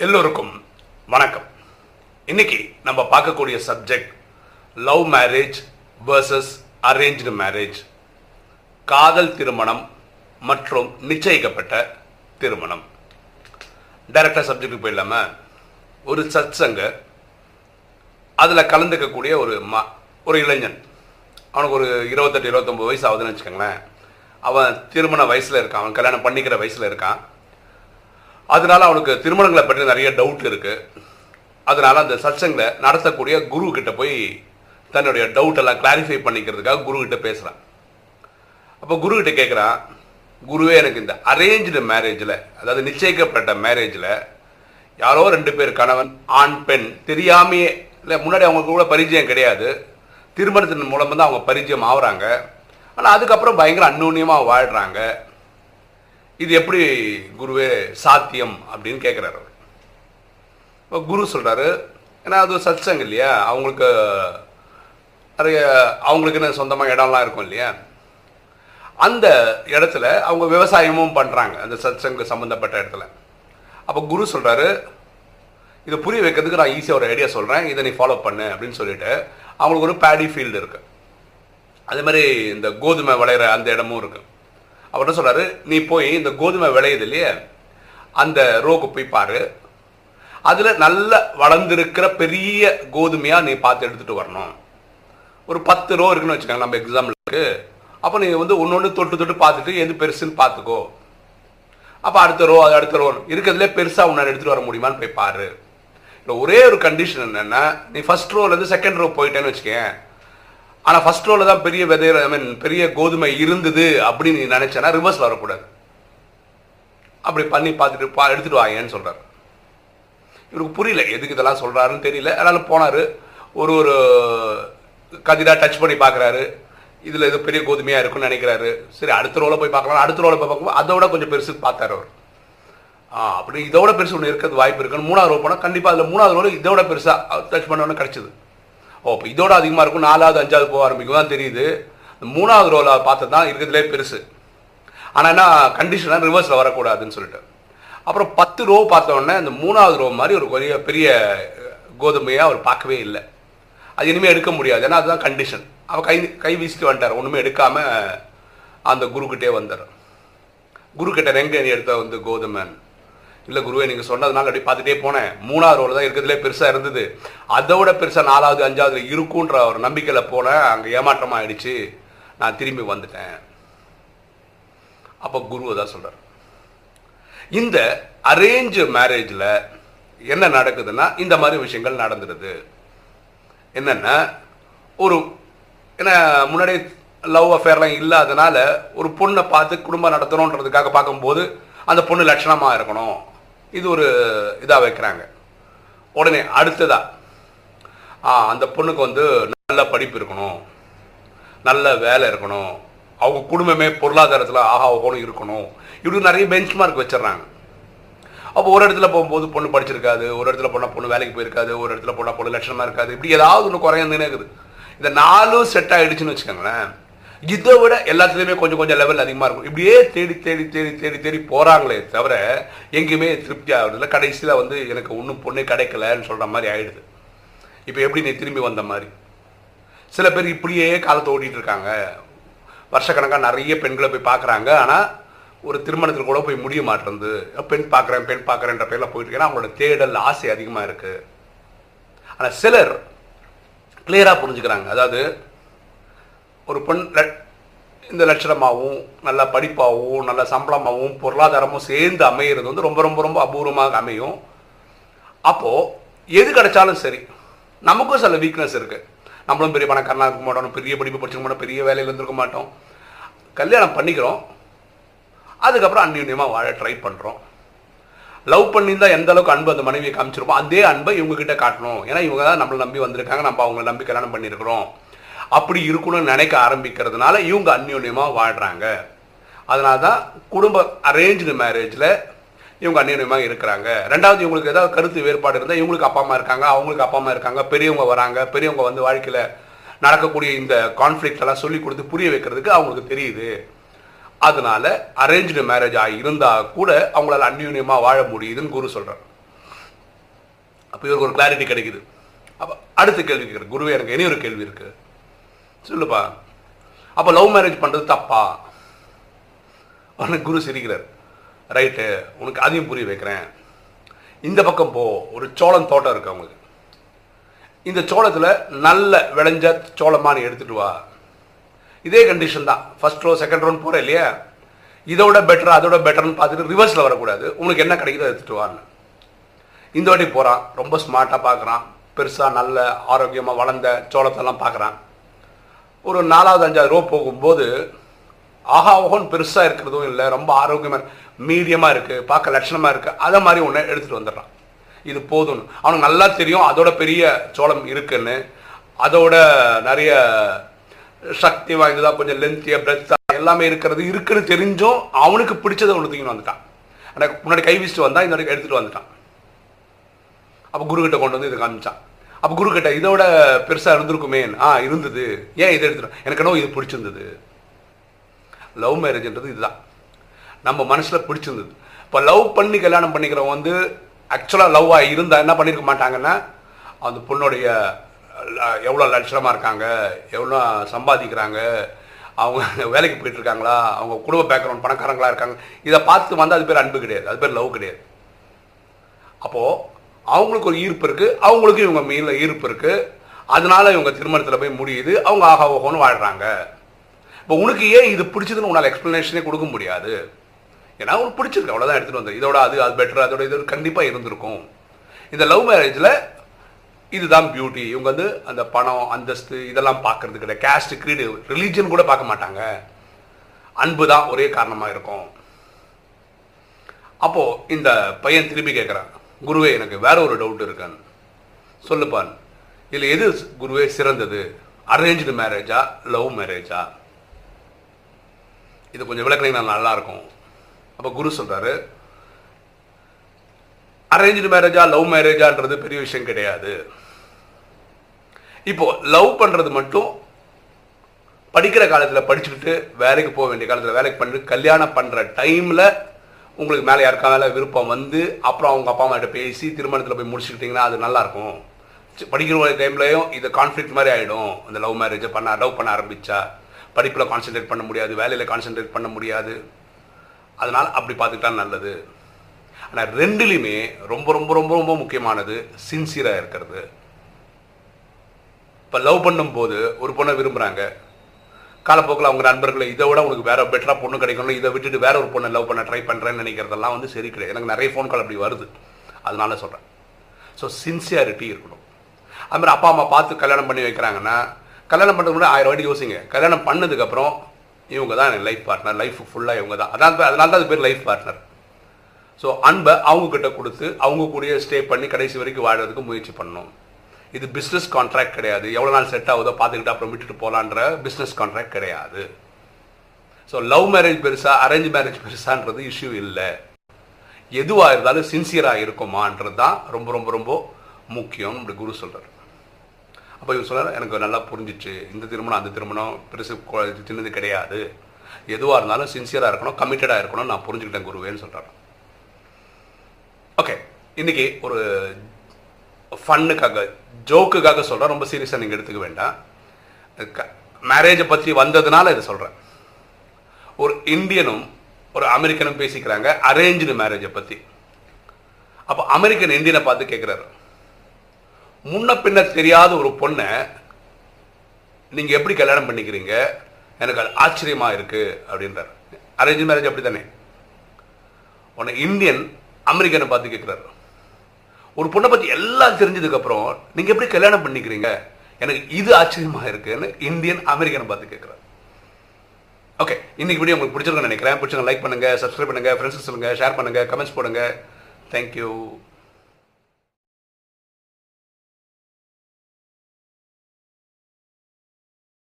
எல்லோருக்கும் வணக்கம். இன்னைக்கு நம்ம பார்க்கக்கூடிய subject love marriage versus arranged marriage காதல் திருமணம் மற்றும் நிச்சயிக்கப்பட்ட திருமணம். டைரக்டாக சப்ஜெக்ட்டுக்கு போயிடலாம? ஒரு சத்சங்க அதில் கலந்துக்கக்கூடிய ஒரு ம ஒரு இளைஞன். அவனுக்கு ஒரு இருபத்தெட்டு இருபத்தொம்பது வயசு ஆகுதுன்னு வச்சுக்கோங்களேன். அவன் திருமண வயசில் இருக்கான் அவன் கல்யாணம் பண்ணிக்கிற வயசில் இருக்கான். அதனால அவனுக்கு திருமணங்களை பற்றி நிறைய டவுட் இருக்கு. அதனால அந்த சச்சங்களை நடத்தக்கூடிய குரு கிட்ட போய் தன்னுடைய டவுட் எல்லாம் கிளாரிஃபை பண்ணிக்கிறதுக்காக குரு கிட்ட பேசுறான். அப்போ குரு கிட்ட கேட்குறான் குருவே எனக்கு இந்த அரேஞ்சு மேரேஜில் அதாவது நிச்சயிக்கப்பட்ட மேரேஜில் யாரோ ரெண்டு பேர் கணவன் ஆண் பெண் தெரியாமையே இல்லை முன்னாடி அவங்களுக்கு கூட பரிச்சயம் கிடையாது. திருமணத்தின் மூலமாக தான் அவங்க பரிச்சயம் ஆகுறாங்க ஆனால் அதுக்கப்புறம் பயங்கர அந்நுண்ணியமாக வாழ்கிறாங்க இது எப்படி குருவே சாத்தியம் அப்படின்னு கேட்குறாரு அவர். இப்போ குரு சொல்கிறாரு ஏன்னா அது சத்சங்க இல்லையா? அவங்களுக்கு நிறைய அவங்களுக்குன்னு சொந்தமாக இடம்லாம் இருக்கும் இல்லையா? அந்த இடத்துல அவங்க விவசாயமும் பண்ணுறாங்க அந்த சத்சங்க சம்மந்தப்பட்ட இடத்துல. அப்போ குரு சொல்கிறாரு இதை புரிய வைக்கிறதுக்கு நான் ஈஸியாக ஒரு ஐடியா சொல்கிறேன் இதை நீ ஃபாலோ பண்ணு அப்படின்னு சொல்லிட்டு அவங்களுக்கு ஒரு பேடி ஃபீல்டு இருக்குது அதே மாதிரி இந்த கோதுமை விளையிற அந்த இடமும் இருக்குது அவர் என்ன சொல்கிறாரு நீ போய் இந்த கோதுமை விளையுது இல்லையே அந்த ரோக்கு போய் பாரு. அதில் நல்ல வளர்ந்துருக்கிற பெரிய கோதுமையாக நீ பார்த்து எடுத்துகிட்டு வரணும். ஒரு பத்து ரோ இருக்குன்னு வச்சுக்கோங்க நம்ம எக்ஸாம்பிளுக்கு அப்போ நீ வந்து ஒன்று ஒன்று தொட்டு தொட்டு பார்த்துட்டு எது பெருசுன்னு பார்த்துக்கோ. அப்போ அடுத்த ரோ அது அடுத்த ரோ இருக்கிறதுலே பெருசாக உன்னால் எடுத்துகிட்டு வர முடியுமான்னு போய் பாரு. இல்லை ஒரே ஒரு கண்டிஷன் என்னென்னா நீ ஃபஸ்ட் ரோலேருந்து செகண்ட் ரோ போயிட்டேன்னு வச்சுக்கேன் ஆனால் ஃபர்ஸ்ட் ரோவில் தான் பெரிய விதை ஐ மீன் பெரிய கோதுமை இருந்தது அப்படின்னு நீ நினைச்சேன்னா ரிவர்ஸில் வரக்கூடாது. அப்படி பண்ணி பார்த்துட்டு பா எடுத்துகிட்டு வாங்கன்னு சொல்கிறார் இவருக்கு புரியல எதுக்கு இதெல்லாம் சொல்கிறாருன்னு தெரியல. அதனால் போனார். ஒரு ஒரு கதிராக டச் பண்ணி பார்க்குறாரு. இதில் எது பெரிய கோதுமையாக இருக்குன்னு நினைக்கிறாரு. சரி அடுத்த ரோவில் போய் பார்க்கலாம். அடுத்த ரோல போய் பார்க்கும்போது அதை விட கொஞ்சம் பெருசு பார்த்தாரு அவர். ஆ அப்படி இதோட பெருசு ஒன்று இருக்கிறது வாய்ப்பு இருக்குன்னு மூணாவது ரோ போனால் கண்டிப்பாக அதில் மூணாவது ரோல இதோட பெருசாக டச் பண்ணோன்னு கிடச்சிது. ஓ இப்போ இதோட அதிகமாக இருக்கும். நாலாவது அஞ்சாவது போக ஆரம்பிக்கும். தான் தெரியுது. மூணாவது ரோவில் பார்த்து தான் இருக்கிறதுலே பெருசு. ஆனால் என்ன கண்டிஷனாக ரிவர்ஸில் வரக்கூடாதுன்னு சொல்லிட்டு. அப்புறம் பத்து ரோ பார்த்தோன்னே அந்த இந்த மூணாவது ரோ மாதிரி ஒரு பெரிய பெரிய கோதுமையாக அவர் பார்க்கவே இல்லை. அது இனிமேல் எடுக்க முடியாது. ஏன்னா அதுதான் கண்டிஷன் அவர் கை கை வீசிட்டு வந்துட்டார். ஒன்றுமே எடுக்காமல் அந்த குருக்கிட்டே வந்தார். குரு ரெங்க நீ எடுத்த வந்து கோதுமன் இல்லை குருவே நீங்கள் சொன்னதுனால அப்படி பார்த்துட்டே போனேன். மூணாவது ரோல் தான் இருக்கிறதுலே பெருசாக இருந்தது. அதை விட பெருசாக நாலாவது அஞ்சாவது இருக்குன்ற ஒரு நம்பிக்கையில் போனேன். அங்கே ஏமாற்றமாக ஆயிடுச்சு. நான் திரும்பி வந்துட்டேன். அப்போ குருவை தான் சொல்கிறார் இந்த அரேஞ்ச் மேரேஜில் என்ன நடக்குதுன்னா இந்த மாதிரி விஷயங்கள் நடந்துடுது என்னென்னா ஒரு என்ன முன்னாடி லவ் அஃபேர்லாம் இல்லாதனால ஒரு பொண்ணை பார்த்து குடும்பம் நடத்தணுன்றதுக்காக பார்க்கும்போது அந்த பொண்ணு லட்சணமாக இருக்கணும். இது ஒரு இதாக வைக்கிறாங்க. உடனே அடுத்ததா ஆ அந்த பொண்ணுக்கு வந்து நல்ல படிப்பு இருக்கணும். நல்ல வேலை இருக்கணும். அவங்க குடும்பமே பொருளாதாரத்தில் ஆஹா ஓகணும் இருக்கணும். இப்படி நிறைய பெஞ்ச் மார்க் வச்சிடுறாங்க. அப்போ ஒரு இடத்துல போகும்போது பொண்ணு படிச்சிருக்காது ஒரு இடத்துல போனால் பொண்ணு வேலைக்கு போயிருக்காது ஒரு இடத்துல போனால் பொண்ணு லட்சணமாக இருக்காது. இப்படி ஏதாவது ஒன்று குறையந்துன்னு இருக்குது. இந்த நாலும் செட் ஆகிடுச்சுன்னு வச்சுக்கோங்களேன். இதை விட எல்லாத்துலேயுமே கொஞ்சம் கொஞ்சம் லெவல் அதிகமாக இருக்கும். இப்படியே தேடி தேடி தேடி தேடி தேடி போகிறாங்களே தவிர எங்கேயுமே திருப்தி ஆகுறதில்ல. கடைசியில் வந்து எனக்கு ஒன்றும் பொண்ணே கிடைக்கலன்னு சொல்கிற மாதிரி ஆகிடுது இப்போ எப்படி நீ திரும்பி வந்த மாதிரி? சில பேர் இப்படியே காலத்தை ஓட்டிகிட்டு இருக்காங்க. வருஷக்கணக்காக நிறைய பெண்களை போய் பார்க்குறாங்க. ஆனால் ஒரு திருமணத்தில் கூட போய் முடிய மாட்டேருந்து பெண் பார்க்குறேன் பெண் பார்க்குறேன்ற பேரில் போயிட்டு இருக்கேன்னா அவங்களோட தேடல் ஆசை அதிகமாக இருக்குது ஆனால் சிலர் கிளியராக புரிஞ்சுக்கிறாங்க. அதாவது ஒரு பெண் இந்த லட்சணமாகவும் நல்ல படிப்பாகவும் நல்ல சம்பளமாகவும் பொருளாதாரமும் சேர்ந்து அமையிறது வந்து ரொம்ப ரொம்ப ரொம்ப அபூர்வமாக அமையும். அப்போது எது கிடைச்சாலும் சரி நமக்கும் சில வீக்னஸ் இருக்குது நம்மளும் பெரிய பணக்காரனாக இருக்க மாட்டோம் பெரிய படிப்பு படிச்சிருக்க மாட்டோம் பெரிய வேலையில் இருந்திருக்க மாட்டோம். கல்யாணம் பண்ணிக்கிறோம். அதுக்கப்புறம் அந்யூன்யமாக வாழ ட்ரை பண்ணுறோம் லவ் பண்ணியிருந்தா எந்த அளவுக்கு அன்பு அந்த மனைவியை காமிச்சிருப்போம் அதே அன்பை இவங்ககிட்ட காட்டணும். ஏன்னா இவங்க தான் நம்மளை நம்பி வந்திருக்காங்க நம்ம அவங்கள நம்பி கல்யாணம் பண்ணியிருக்கிறோம். அப்படி இருக்கணும்னு நினைக்க ஆரம்பிக்கிறதுனால இவங்க அந்யோன்யமாக வாழ்கிறாங்க அதனால தான் குடும்ப அரேஞ்சு மேரேஜில் இவங்க அந்யோன்யமாக இருக்கிறாங்க. ரெண்டாவது இவங்களுக்கு ஏதாவது கருத்து வேறுபாடு இருந்தால் இவங்களுக்கு அப்பா அம்மா இருக்காங்க அவங்களுக்கு அப்பா அம்மா இருக்காங்க பெரியவங்க வராங்க பெரியவங்க வந்து வாழ்க்கையில் நடக்கக்கூடிய இந்த கான்ஃப்ளிக்டெல்லாம் சொல்லி கொடுத்து புரிய வைக்கிறதுக்கு அவங்களுக்கு தெரியுது. அதனால அரேஞ்சு மேரேஜ் இருந்தால் கூட அவங்களால அந்யூன்யமாக வாழ முடியுதுன்னு குரு சொல்கிறார் அப்போ இவருக்கு ஒரு கிளாரிட்டி கிடைக்குது. அப்போ அடுத்த கேள்வி கேட்குறேன். குருவே எனக்கு இனி ஒரு கேள்வி இருக்குது சொல்லுப்பா. அப்போ லவ் மேரேஜ் பண்ணுறது தப்பா? உனக்கு குரு சிரிக்கிறார். ரைட்டு உனக்கு அதையும் புரிய வைக்கிறேன். இந்த பக்கம் போ. ஒரு சோளம் தோட்டம் இருக்கு அவங்களுக்கு. இந்த சோளத்தில் நல்ல விளைஞ்ச சோளமா நீ எடுத்துட்டு வா. இதே கண்டிஷன் தான். ஃபர்ஸ்ட் ரோ செகண்ட் ரோன்னு போகிற இல்லையா? இதோட பெட்டர் அதோட பெட்டர்னு பார்த்துட்டு ரிவர்ஸில் வரக்கூடாது. உனக்கு என்ன கிடைக்குதோ எடுத்துட்டு வான்னு இந்த வாட்டி போகிறான் ரொம்ப ஸ்மார்ட்டாக பார்க்குறான். பெருசாக நல்ல ஆரோக்கியமாக வளர்ந்த சோளத்தெல்லாம் பார்க்குறான். ஒரு நாலாவது அஞ்சாவது ரோ போகும்போது ஆஹா ஓஹோன்னு பெருசாக இருக்கிறதும் இல்லை. ரொம்ப ஆரோக்கியமாக மீடியமாக இருக்குது பார்க்க லட்சணமாக இருக்குது அதை மாதிரி ஒன்று எடுத்துகிட்டு வந்துடுறான். இது போதும்னு. அவனுக்கு நல்லா தெரியும். அதோட பெரிய சோளம் இருக்குன்னு. அதோட நிறைய சக்தி வாய்ந்ததாக கொஞ்சம் லென்த்தியாக பிரெத்தா எல்லாமே இருக்கிறது இருக்குன்னு தெரிஞ்சும் அவனுக்கு பிடிச்சதை ஒன்று தூக்கின்னு வந்துட்டான். எனக்கு முன்னாடி கை வீசிட்டு வந்தால் இந்த எடுத்துகிட்டு வந்துட்டான். அப்போ குரு கிட்ட கொண்டு வந்து இதை காமிச்சான். அப்போ குரு கிட்ட இதோட பெருசாக இருந்திருக்குமே. ஆ இருந்தது. ஏன் இதை எடுத்துடும் எனக்கு என்னவோ இது பிடிச்சிருந்தது. லவ் மேரேஜ்ன்றது இதுதான். நம்ம மனசில் பிடிச்சிருந்தது. இப்போ லவ் பண்ணி கல்யாணம் பண்ணிக்கிறவங்க வந்து ஆக்சுவலாக லவ்வாக இருந்தால் என்ன பண்ணியிருக்க மாட்டாங்கன்னா அந்த பொண்ணுடைய எவ்வளோ லட்சணமாக இருக்காங்க எவ்வளோ சம்பாதிக்கிறாங்க அவங்க வேலைக்கு போயிட்டு இருக்காங்களா அவங்க குடும்ப பேக்ரவுண்ட் பணக்காரங்களா இருக்காங்க இதை பார்த்து வந்து அது பேர் அன்பு கிடையாது. அது பேர் லவ் கிடையாது. அப்போது அவங்களுக்கு ஒரு ஈர்ப்பு இருக்குது அவங்களுக்கும் இவங்க மீனில் ஈர்ப்பு இருக்குது அதனால இவங்க திருமணத்தில் போய் முடியுது அவங்க ஆகா ஓகோன்னு வாழ்கிறாங்க இப்போ உனக்கு ஏன் இது பிடிச்சதுன்னு உன்னால் எக்ஸ்ப்ளனேஷனே கொடுக்க முடியாது? ஏன்னா உனக்கு பிடிச்சிருக்கு அவ்வளோதான் எடுத்துகிட்டு வந்து இதோட அது அது பெட்டர் அதோட இது கண்டிப்பாக இருந்திருக்கும். இந்த லவ் மேரேஜில் இதுதான் பியூட்டி இவங்க வந்து அந்த பணம் அந்தஸ்து இதெல்லாம் பார்க்கறது கிடையாது. கேஸ்ட் கிரீடு ரிலீஜன் கூட பார்க்க மாட்டாங்க. அன்பு தான் ஒரே காரணமாக இருக்கும். அப்போது இந்த பையன் திரும்பி கேட்குறான் குருவே எனக்கு வேற ஒரு டவுட் இருக்கான். சொல்லுப்பான் இதில் எது குருவே சிறந்தது? அரேஞ்சு மேரேஜா லவ் மேரேஜா இது கொஞ்சம் விளக்கணிங்கன்னா நல்லா இருக்கும் அப்போ குரு சொல்கிறாரு அரேஞ்சு மேரேஜா லவ் மேரேஜான்றது பெரிய விஷயம் கிடையாது. இப்போ லவ் பண்றது மட்டும் படிக்கிற காலத்தில் படிச்சுக்கிட்டு வேலைக்கு போக வேண்டிய காலத்தில் வேலைக்கு பண்ணிட்டு கல்யாணம் பண்ணுற டைமில் உங்களுக்கு மேலே யாருக்கா மேலே விருப்பம் வந்து அப்புறம் அவங்க அப்பா அம்மா கிட்ட பேசி திருமணத்தில் போய் முடிச்சுக்கிட்டிங்கன்னா அது நல்லாயிருக்கும் படிக்கிற டைம்லையும் இது கான்ஃப்ளிக்ட் மாதிரி ஆகிடும் இந்த லவ் மேரேஜை பண்ண லவ் பண்ண ஆரம்பித்தா படிப்பில் கான்சென்ட்ரேட் பண்ண முடியாது வேலையில் கான்சென்ட்ரேட் பண்ண முடியாது. அதனால் அப்படி பார்த்துக்கிட்டா நல்லது. ஆனால் ரெண்டுலையுமே ரொம்ப ரொம்ப ரொம்ப ரொம்ப முக்கியமானது சின்சியராக இருக்கிறது. இப்போ லவ் பண்ணும்போது ஒரு பொண்ணை விரும்புகிறாங்க காலப்போக்கில் அவங்க நண்பர்களை இதை விட உங்களுக்கு வேற பெட்டராக பொண்ணு கிடைக்கணும் இதை விட்டுட்டு வேற ஒரு பொண்ணை லவ் பண்ண ட்ரை பண்ணுறேன்னு நினைக்கிறதெல்லாம் வந்து சரி கிடையாது. எனக்கு நிறைய ஃபோன் கால் அப்படி வருது. அதனால சொல்கிறேன் ஸோ சின்சியாரிட்டி இருக்கணும். அது மாதிரி அப்பா அம்மா பார்த்து கல்யாணம் பண்ணி வைக்கிறாங்கன்னா கல்யாணம் பண்ணுறது கூட ஆயிரம் வாட்டி யோசிங்க. கல்யாணம் பண்ணதுக்கப்புறம் இவங்க தான் எனக்கு லைஃப் பார்ட்னர் லைஃப் ஃபுல்லாக இவங்க தான். அதான் அதனால தான் அது பேர் லைஃப் பார்ட்னர் ஸோ அன்பை அவங்கக்கிட்ட கொடுத்து அவங்க கூடயே ஸ்டே பண்ணி கடைசி வரைக்கும் வாழறதுக்கு முயற்சி பண்ணணும். இது பிஸ்னஸ் கான்ட்ராக்ட் கிடையாது. எவ்வளோ நாள் செட் ஆகுதோ பார்த்துக்கிட்டு அப்புறம் விட்டுட்டு போகலான்ற பிஸ்னஸ் கான்ட்ராக்ட் கிடையாது. ஸோ லவ் மேரேஜ் பெருசா அரேஞ்ச் மேரேஜ் பெருசான்றது இஷ்யூ இல்லை. எதுவாக இருந்தாலும் சின்சியராக இருக்குமான்றது தான் ரொம்ப ரொம்ப ரொம்ப முக்கியம். இப்படி குரு சொல்கிறார் அப்போ இவர் சொல்கிறார் எனக்கு நல்லா புரிஞ்சிச்சு. இந்த திருமணம் அந்த திருமணம் பெருசு சின்னது கிடையாது. எதுவாக இருந்தாலும் சின்சியராக இருக்கணும் கமிட்டடாக இருக்கணும் நான் புரிஞ்சுக்கிட்டேன் குருவேன்னு சொல்கிறார் ஓகே இன்னைக்கு ஒரு ஃபன்னுக்காக ஜோக்குக்காக சொல்கிறேன் ரொம்ப சீரியஸாக நீங்கள் எடுத்துக்க வேண்டாம். மேரேஜை பற்றி வந்ததுனால இதை சொல்கிறேன் ஒரு இந்தியனும் ஒரு அமெரிக்கனும் பேசிக்கிறாங்க அரேஞ்சு மேரேஜை பற்றி அப்போ அமெரிக்கன் இந்தியனை பார்த்து கேட்குறாரு முன்ன பின்ன தெரியாத ஒரு பொண்ணை நீங்கள் எப்படி கல்யாணம் பண்ணிக்கிறீங்க? எனக்கு அது ஆச்சரியமாக இருக்குது அப்படின்றார். அரேஞ்ச் மேரேஜ் அப்படி தானே உன்னை இந்தியன் அமெரிக்கனை பார்த்து கேட்குறாரு ஒரு பொண்ணை பற்றி எல்லாம் தெரிஞ்சதுக்கப்புறம் நீங்கள் எப்படி கல்யாணம் பண்ணிக்கிறீங்க? எனக்கு இது ஆச்சரியமாக இருக்குன்னு இந்தியன் அமெரிக்கனை பார்த்து கேட்குறாரு ஓகே இன்னைக்கு வீடியோ உங்களுக்கு பிடிச்சிருக்குன்னு நினைக்கிறேன். பிடிச்சிருங்க லைக் பண்ணுங்கள் சப்ஸ்கிரைப் பண்ணுங்க ஃப்ரெண்ட்ஸ் சொல்லுங்கள் ஷேர் பண்ணுங்கள் கமெண்ட்ஸ் போடுங்க. Thank you